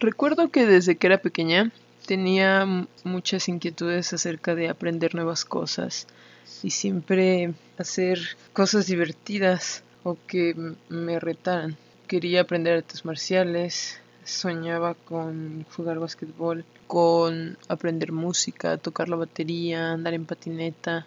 Recuerdo que desde que era pequeña tenía muchas inquietudes acerca de aprender nuevas cosas y siempre hacer cosas divertidas o que me retaran. Quería aprender artes marciales, soñaba con jugar basquetbol, con aprender música, tocar la batería, andar en patineta,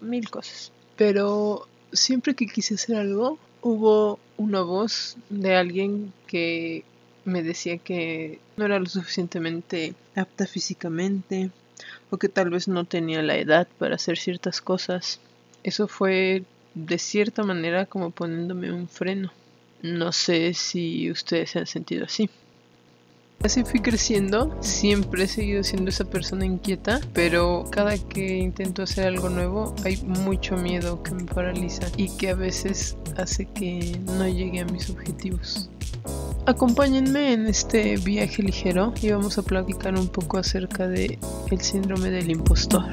mil cosas. Pero siempre que quise hacer algo, hubo una voz de alguien que me decía que no era lo suficientemente apta físicamente o que tal vez no tenía la edad para hacer ciertas cosas. Eso fue de cierta manera como poniéndome un freno. No sé si ustedes se han sentido así. Así fui creciendo, siempre he seguido siendo esa persona inquieta, pero cada que intento hacer algo nuevo hay mucho miedo que me paraliza y que a veces hace que no llegue a mis objetivos. Acompáñenme en este viaje ligero y vamos a platicar un poco acerca de el síndrome del impostor.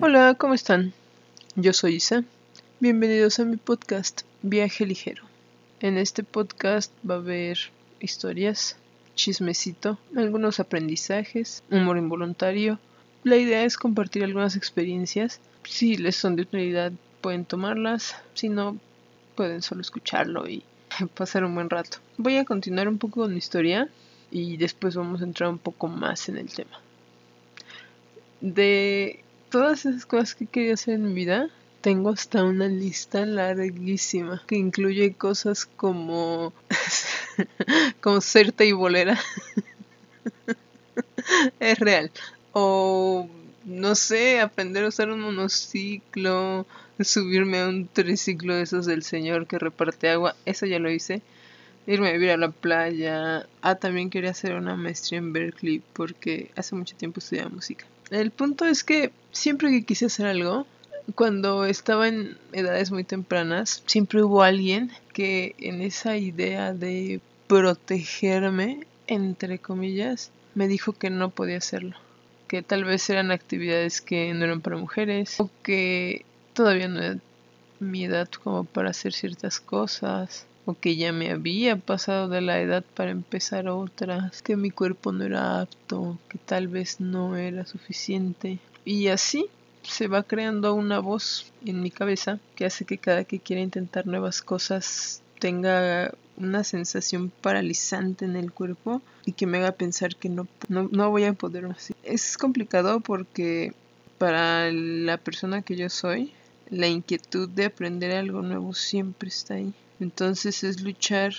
Hola, ¿cómo están? Yo soy Isa. Bienvenidos a mi podcast Viaje ligero. En este podcast va a haber historias, chismecito, algunos aprendizajes, humor involuntario. La idea es compartir algunas experiencias. Si les son de utilidad, pueden tomarlas. Si no, pueden solo escucharlo y pasar un buen rato. Voy a continuar un poco con mi historia y después vamos a entrar un poco más en el tema. De todas esas cosas que quería hacer en mi vida, tengo hasta una lista larguísima que incluye cosas como como ser bolera es real. O no sé, aprender a usar un monociclo, subirme a un triciclo de esos del señor que reparte agua, eso ya lo hice. Irme a vivir a la playa. Ah, también quería hacer una maestría en Berkeley porque hace mucho tiempo estudiaba música. El punto es que siempre que quise hacer algo, cuando estaba en edades muy tempranas, siempre hubo alguien que en esa idea de protegerme, entre comillas, me dijo que no podía hacerlo. Que tal vez eran actividades que no eran para mujeres o que todavía no era mi edad como para hacer ciertas cosas o que ya me había pasado de la edad para empezar otras, que mi cuerpo no era apto, que tal vez no era suficiente. Y así se va creando una voz en mi cabeza que hace que cada que quiera intentar nuevas cosas tenga una sensación paralizante en el cuerpo y que me haga pensar que no, no, voy a poder así. Es complicado porque para la persona que yo soy, la inquietud de aprender algo nuevo siempre está ahí. Entonces es luchar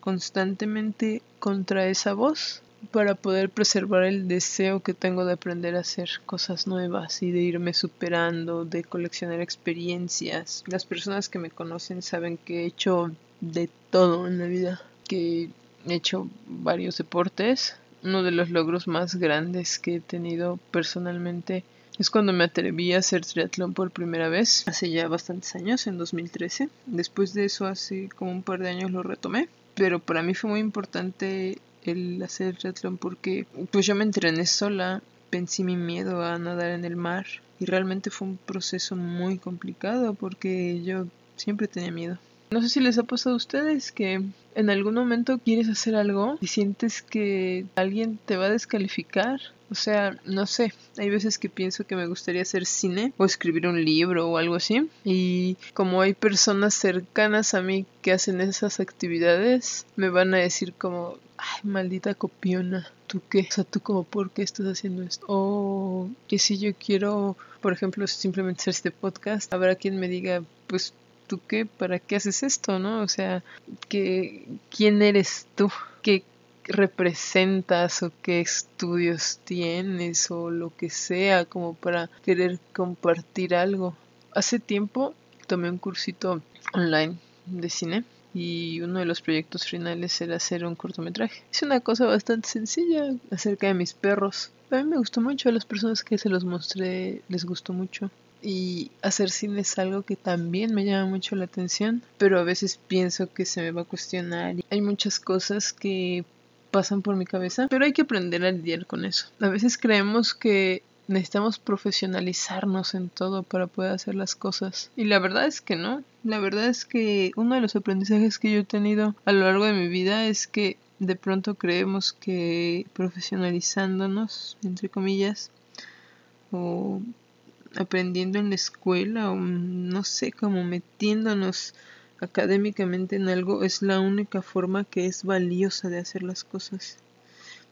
constantemente contra esa voz para poder preservar el deseo que tengo de aprender a hacer cosas nuevas y de irme superando, de coleccionar experiencias. Las personas que me conocen saben que he hecho de todo en la vida, que he hecho varios deportes. Uno de los logros más grandes que he tenido personalmente es cuando me atreví a hacer triatlón por primera vez, hace ya bastantes años, en 2013. Después de eso, hace como un par de años lo retomé. Pero para mí fue muy importante el hacer triatlón porque pues yo me entrené sola, pensé mi miedo a nadar en el mar y realmente fue un proceso muy complicado porque yo siempre tenía miedo. No sé si les ha pasado a ustedes que en algún momento quieres hacer algo y sientes que alguien te va a descalificar. O sea, no sé, hay veces que pienso que me gustaría hacer cine o escribir un libro o algo así. Y como hay personas cercanas a mí que hacen esas actividades, me van a decir como, ay, maldita copiona, ¿tú qué? O sea, ¿tú como por qué estás haciendo esto? O que si yo quiero, por ejemplo, simplemente hacer este podcast, habrá quien me diga, pues ¿tú qué? ¿Para qué haces esto? ¿No? O sea, ¿qué, ¿quién eres tú? ¿Qué representas o qué estudios tienes o lo que sea como para querer compartir algo? Hace tiempo tomé un cursito online de cine y uno de los proyectos finales era hacer un cortometraje. Es una cosa bastante sencilla acerca de mis perros. A mí me gustó mucho, a las personas que se los mostré les gustó mucho y hacer cine es algo que también me llama mucho la atención, pero a veces pienso que se me va a cuestionar. Hay muchas cosas que pasan por mi cabeza, pero hay que aprender a lidiar con eso. A veces creemos que necesitamos profesionalizarnos en todo para poder hacer las cosas. Y la verdad es que no. La verdad es que uno de los aprendizajes que yo he tenido a lo largo de mi vida es que de pronto creemos que profesionalizándonos, entre comillas, o aprendiendo en la escuela, o no sé, como metiéndonos académicamente en algo, es la única forma que es valiosa de hacer las cosas.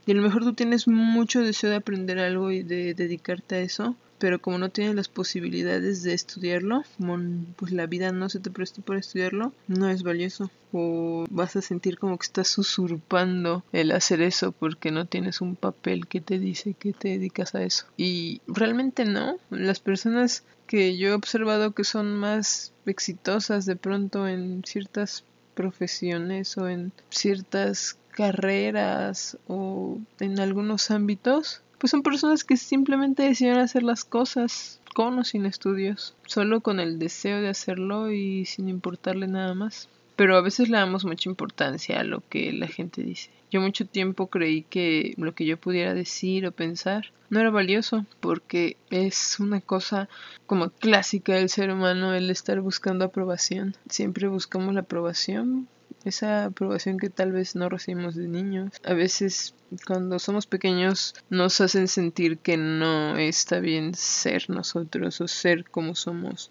Y a lo mejor tú tienes mucho deseo de aprender algo y de dedicarte a eso, pero como no tienes las posibilidades de estudiarlo, como pues la vida no se te prestó para estudiarlo, no es valioso. O vas a sentir como que estás usurpando el hacer eso porque no tienes un papel que te dice que te dedicas a eso. Y realmente no. Las personas que yo he observado que son más exitosas de pronto en ciertas profesiones o en ciertas carreras o en algunos ámbitos pues son personas que simplemente decidieron hacer las cosas con o sin estudios, solo con el deseo de hacerlo y sin importarle nada más. Pero a veces le damos mucha importancia a lo que la gente dice. Yo mucho tiempo creí que lo que yo pudiera decir o pensar no era valioso porque es una cosa como clásica del ser humano el estar buscando aprobación. Siempre buscamos la aprobación esa aprobación que tal vez no recibimos de niños. A veces cuando somos pequeños nos hacen sentir que no está bien ser nosotros o ser como somos.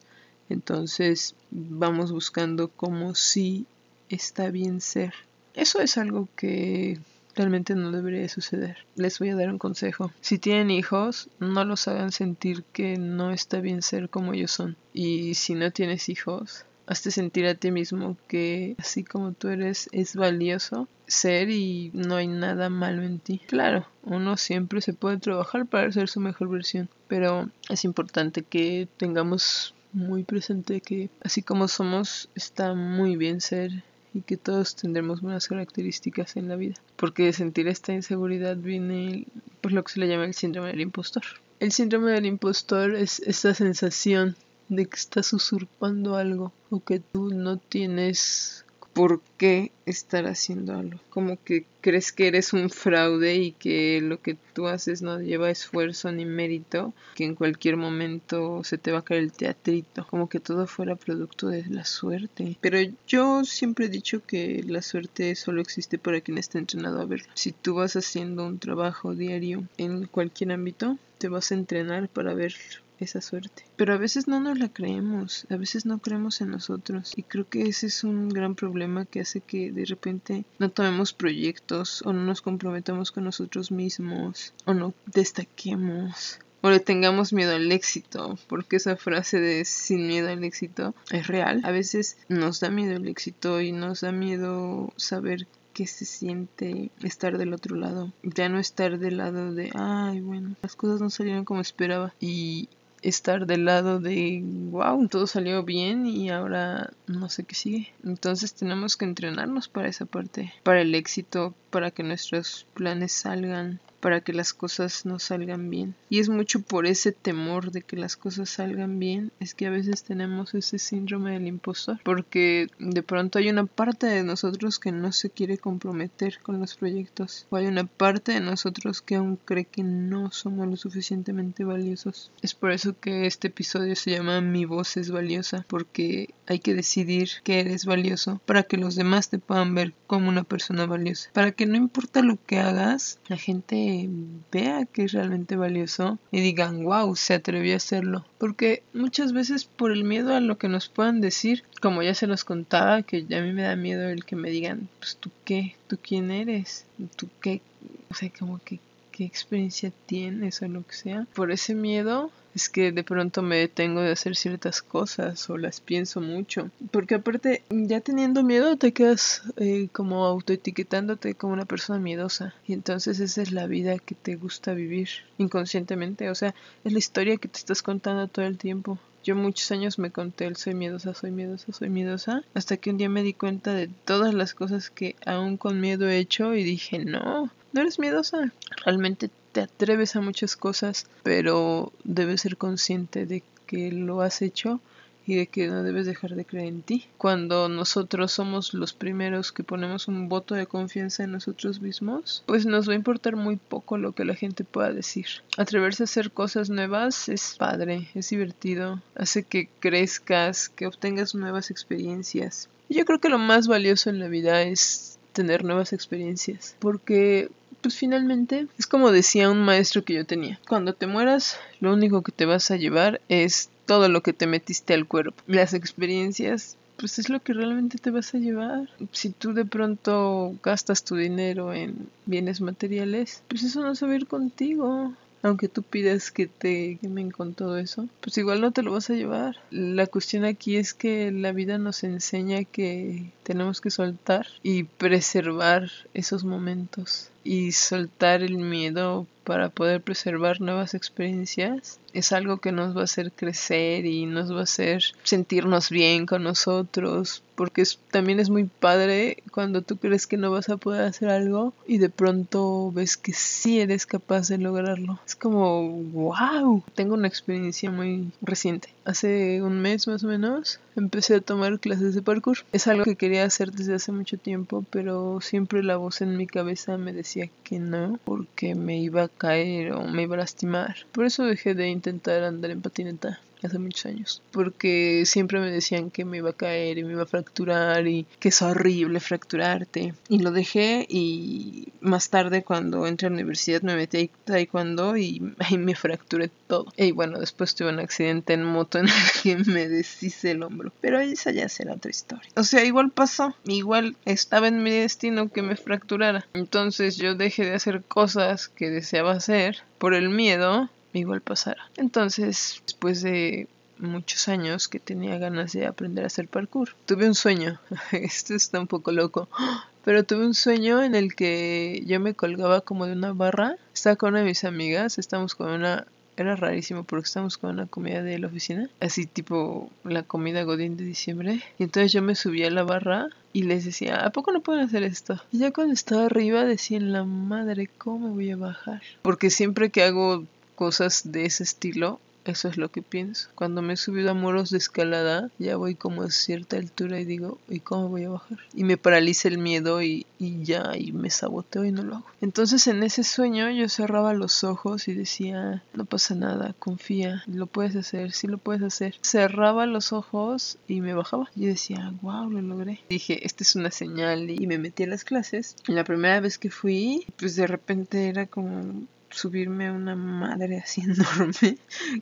Entonces vamos buscando como si está bien ser. Eso es algo que realmente no debería suceder. Les voy a dar un consejo. Si tienen hijos, no los hagan sentir que no está bien ser como ellos son. Y si no tienes hijos, hazte sentir a ti mismo que así como tú eres es valioso ser y no hay nada malo en ti. Claro, uno siempre se puede trabajar para ser su mejor versión, pero es importante que tengamos muy presente que así como somos está muy bien ser y que todos tendremos buenas características en la vida, porque de sentir esta inseguridad viene pues lo que se le llama el síndrome del impostor. El síndrome del impostor es esa sensación de que estás usurpando algo o que tú no tienes por qué estar haciendo algo. Como que crees que eres un fraude y que lo que tú haces no lleva esfuerzo ni mérito, que en cualquier momento se te va a caer el teatrito, como que todo fuera producto de la suerte. Pero yo siempre he dicho que la suerte solo existe para quien está entrenado a verlo. Si tú vas haciendo un trabajo diario en cualquier ámbito, te vas a entrenar para ver esa suerte. Pero a veces no nos la creemos, a veces no creemos en nosotros y creo que ese es un gran problema que hace que de repente no tomemos proyectos o no nos comprometamos con nosotros mismos o no destaquemos o le tengamos miedo al éxito, porque esa frase de sin miedo al éxito es real. A veces nos da miedo el éxito y nos da miedo saber qué se siente estar del otro lado. Ya no estar del lado de, ay, bueno, las cosas no salieron como esperaba. Y estar del lado de wow, todo salió bien y ahora no sé qué sigue. Entonces tenemos que entrenarnos para esa parte, para el éxito, para que nuestros planes salgan para que las cosas no salgan bien. Y es mucho por ese temor de que las cosas salgan bien, es que a veces tenemos ese síndrome del impostor, porque de pronto hay una parte de nosotros que no se quiere comprometer con los proyectos, o hay una parte de nosotros que aún cree que no somos lo suficientemente valiosos. Es por eso que este episodio se llama Mi voz es valiosa, porque hay que decidir que eres valioso para que los demás te puedan ver como una persona valiosa, para que no importa lo que hagas, la gente vea que es realmente valioso y digan, wow, se atrevió a hacerlo. Porque muchas veces por el miedo a lo que nos puedan decir, como ya se los contaba, que a mí me da miedo el que me digan, pues tú qué, tú quién eres, tú qué, o sea, como que qué experiencia tienes o lo que sea. Por ese miedo es que de pronto me detengo de hacer ciertas cosas o las pienso mucho. Porque aparte, ya teniendo miedo, te quedas eh, como autoetiquetándote como una persona miedosa. Y entonces esa es la vida que te gusta vivir inconscientemente. O sea, es la historia que te estás contando todo el tiempo. Yo muchos años me conté el soy miedosa, soy miedosa, soy miedosa, hasta que un día me di cuenta de todas las cosas que aún con miedo he hecho y dije, no, no eres miedosa. Realmente te atreves a muchas cosas, pero debes ser consciente de que lo has hecho y de que no debes dejar de creer en ti. Cuando nosotros somos los primeros que ponemos un voto de confianza en nosotros mismos, pues nos va a importar muy poco lo que la gente pueda decir. Atreverse a hacer cosas nuevas es padre, es divertido, hace que crezcas, que obtengas nuevas experiencias. yo creo que lo más valioso en la vida es tener nuevas experiencias. Porque pues finalmente es como decía un maestro que yo tenía. Cuando te mueras, lo único que te vas a llevar es todo lo que te metiste al cuerpo. Las experiencias pues es lo que realmente te vas a llevar. Si tú de pronto gastas tu dinero en bienes materiales, pues eso no se va a ir contigo aunque tú pidas que te quemen con todo eso, pues igual no te lo vas a llevar. La cuestión aquí es que la vida nos enseña que tenemos que soltar y preservar esos momentos y soltar el miedo para poder preservar nuevas experiencias es algo que nos va a hacer crecer y nos va a hacer sentirnos bien con nosotros porque también es muy padre cuando tú crees que no vas a poder hacer algo y de pronto ves que sí eres capaz de lograrlo. Es como wow tengo una experiencia muy reciente hace un mes más o menos empecé a tomar clases de parkour. Es algo que quería hacer desde hace mucho tiempo pero siempre la voz en mi cabeza me decía que no porque me iba a caer o me iba a lastimar. Por eso dejé de intentar andar en patineta hace muchos años, porque siempre me decían que me iba a caer y me iba a fracturar y que es horrible fracturarte. Y lo dejé y más tarde cuando entré a la universidad me metí a taekwondo y ahí me fracturé todo. Y bueno, después tuve un accidente en moto en el que me deshice el hombro, pero esa ya será otra historia. O sea, igual pasó, igual estaba en mi destino que me fracturara. Entonces yo dejé de hacer cosas que deseaba hacer por el miedo igual pasara. Entonces, después de muchos años que tenía ganas de aprender a hacer parkour, tuve un sueño. Esto está un poco loco. Pero tuve un sueño en el que yo me colgaba como de una barra. Estaba con una de mis amigas, estábamos con una era rarísimo porque estábamos con una comida de la oficina, así tipo la comida Godín de diciembre. Y entonces yo me subía a la barra y les decía, ¿a poco no pueden hacer esto? Y ya cuando estaba arriba decía, la madre, ¿cómo me voy a bajar? Porque siempre que hago cosas de ese estilo, eso es lo que pienso. Cuando me he subido a muros de escalada, ya voy como a cierta altura y digo, ¿y cómo voy a bajar? Y me paraliza el miedo y, y, ya, y me saboteo y no lo hago. Entonces en ese sueño yo cerraba los ojos y decía, no pasa nada, confía, lo puedes hacer, sí lo puedes hacer. Cerraba los ojos y me bajaba. Y decía, wow, lo logré. Dije, esta es una señal y me metí a las clases. La primera vez que fui, pues de repente era como subirme a una madre así enorme.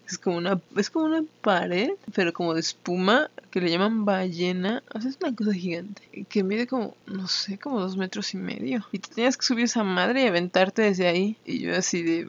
Es como una, es como una pared, pero como de espuma, que le llaman ballena. O es una cosa gigante. Que mide como, no sé, como dos metros y medio. Y te tenías que subir esa madre y aventarte desde ahí. Y yo así de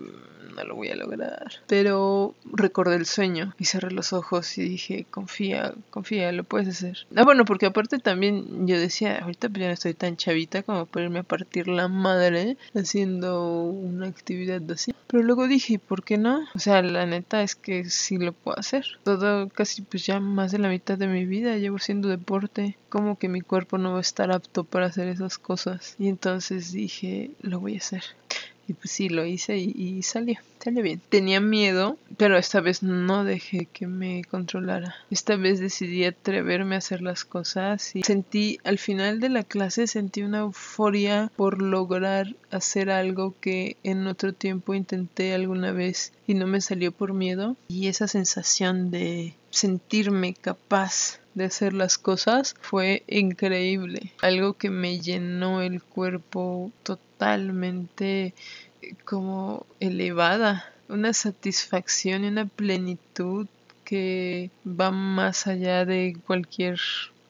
no lo voy a lograr. Pero recordé el sueño y cerré los ojos y dije, confía, confía, lo puedes hacer. Ah, bueno, porque aparte también yo decía, ahorita pues ya no estoy tan chavita como para irme a partir la madre haciendo una actividad así. Pero luego dije, ¿por qué no? O sea, la neta es que sí lo puedo hacer. Todo, casi pues ya más de la mitad de mi vida llevo siendo deporte. Como que mi cuerpo no va a estar apto para hacer esas cosas. Y entonces dije, lo voy a hacer. Y pues sí, lo hice y, salió, salió bien. Tenía miedo, pero esta vez no dejé que me controlara. Esta vez decidí atreverme a hacer las cosas y sentí, al final de la clase, sentí una euforia por lograr hacer algo que en otro tiempo intenté alguna vez y no me salió por miedo. Y esa sensación de sentirme capaz de hacer las cosas fue increíble. Algo que me llenó el cuerpo totalmente eh, como elevada. Una satisfacción y una plenitud que va más allá de cualquier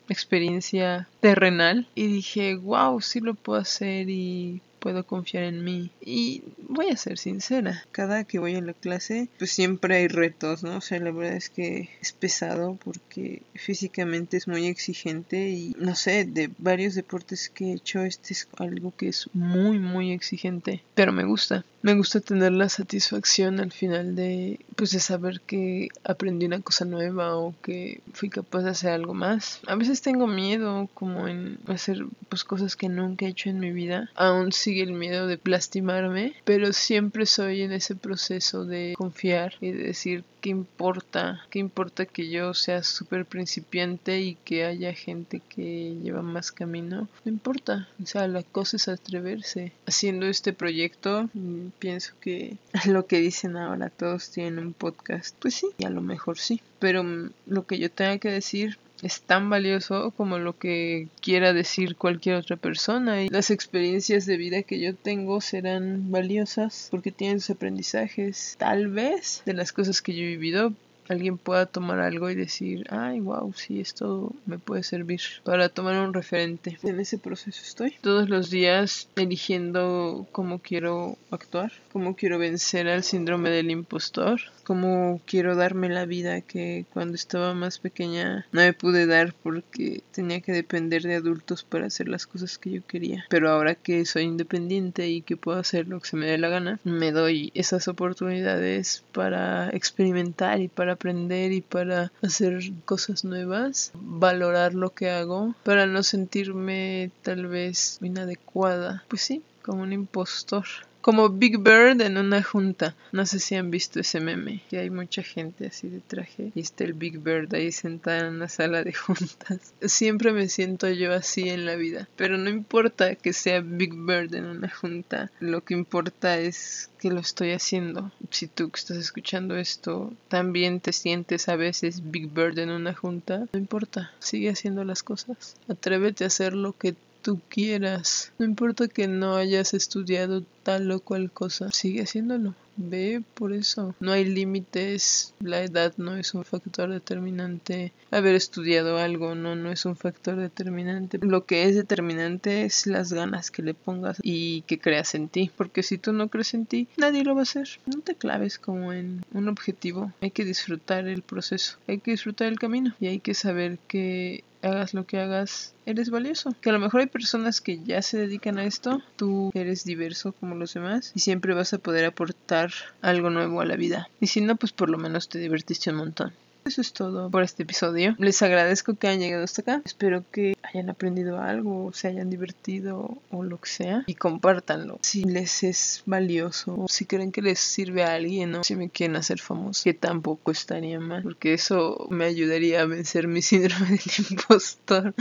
experiencia terrenal y dije wow sí lo puedo hacer y puedo confiar en mí. Y voy a ser sincera, cada que voy a la clase, pues siempre hay retos, ¿no? O sea, la verdad es que es pesado porque físicamente es muy exigente y no sé, de varios deportes que he hecho, este es algo que es muy, muy exigente, pero me gusta. Me gusta tener la satisfacción al final de, pues, de saber que aprendí una cosa nueva o que fui capaz de hacer algo más. A veces tengo miedo como en hacer pues cosas que nunca he hecho en mi vida. Aún sigue el miedo de lastimarme, pero siempre soy en ese proceso de confiar y de decir ¿qué importa? ¿Qué importa que yo sea súper principiante y que haya gente que lleva más camino? No importa. O sea, la cosa es atreverse. Haciendo este proyecto, mm, pienso que lo que dicen ahora todos tienen un podcast. Pues sí, y a lo mejor sí. Pero mm, lo que yo tenga que decir es tan valioso como lo que quiera decir cualquier otra persona. Y las experiencias de vida que yo tengo serán valiosas porque tienen sus aprendizajes. Tal vez de las cosas que yo he vivido alguien pueda tomar algo y decir, ay, wow, sí, esto me puede servir para tomar un referente. En ese proceso estoy. Todos los días eligiendo cómo quiero actuar, cómo quiero vencer al síndrome del impostor, cómo quiero darme la vida que cuando estaba más pequeña no me pude dar porque tenía que depender de adultos para hacer las cosas que yo quería. Pero ahora que soy independiente y que puedo hacer lo que se me dé la gana, me doy esas oportunidades para experimentar y para aprender y para hacer cosas nuevas, valorar lo que hago, para no sentirme tal vez inadecuada. Pues sí, como un impostor como Big Bird en una junta. No sé si han visto ese meme, que hay mucha gente así de traje y está el Big Bird ahí sentada en una sala de juntas. Siempre me siento yo así en la vida, pero no importa que sea Big Bird en una junta, lo que importa es que lo estoy haciendo. Si tú que estás escuchando esto también te sientes a veces Big Bird en una junta, no importa, sigue haciendo las cosas. Atrévete a hacer lo que tú quieras. No importa que no hayas estudiado tal o cual cosa, sigue haciéndolo. Ve por eso. No hay límites. La edad no es un factor determinante. Haber estudiado algo no, no es un factor determinante. Lo que es determinante es las ganas que le pongas y que creas en ti. Porque si tú no crees en ti, nadie lo va a hacer. No te claves como en un objetivo. Hay que disfrutar el proceso. Hay que disfrutar el camino. Y hay que saber que hagas lo que hagas, eres valioso. Que a lo mejor hay personas que ya se dedican a esto, tú eres diverso como los demás y siempre vas a poder aportar algo nuevo a la vida. Y si no, pues por lo menos te divertiste un montón. Eso es todo por este episodio. Les agradezco que hayan llegado hasta acá. Espero que hayan aprendido algo, se hayan divertido o lo que sea. Y compártanlo. Si les es valioso, si creen que les sirve a alguien, o si me quieren hacer famoso, que tampoco estaría mal. Porque eso me ayudaría a vencer mi síndrome del impostor.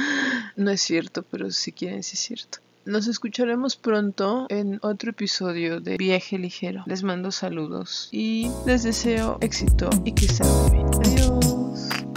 No es cierto, pero si quieren, sí es cierto. Nos escucharemos pronto en otro episodio de Viaje Ligero. Les mando saludos y les deseo éxito y que muy bien. Adiós.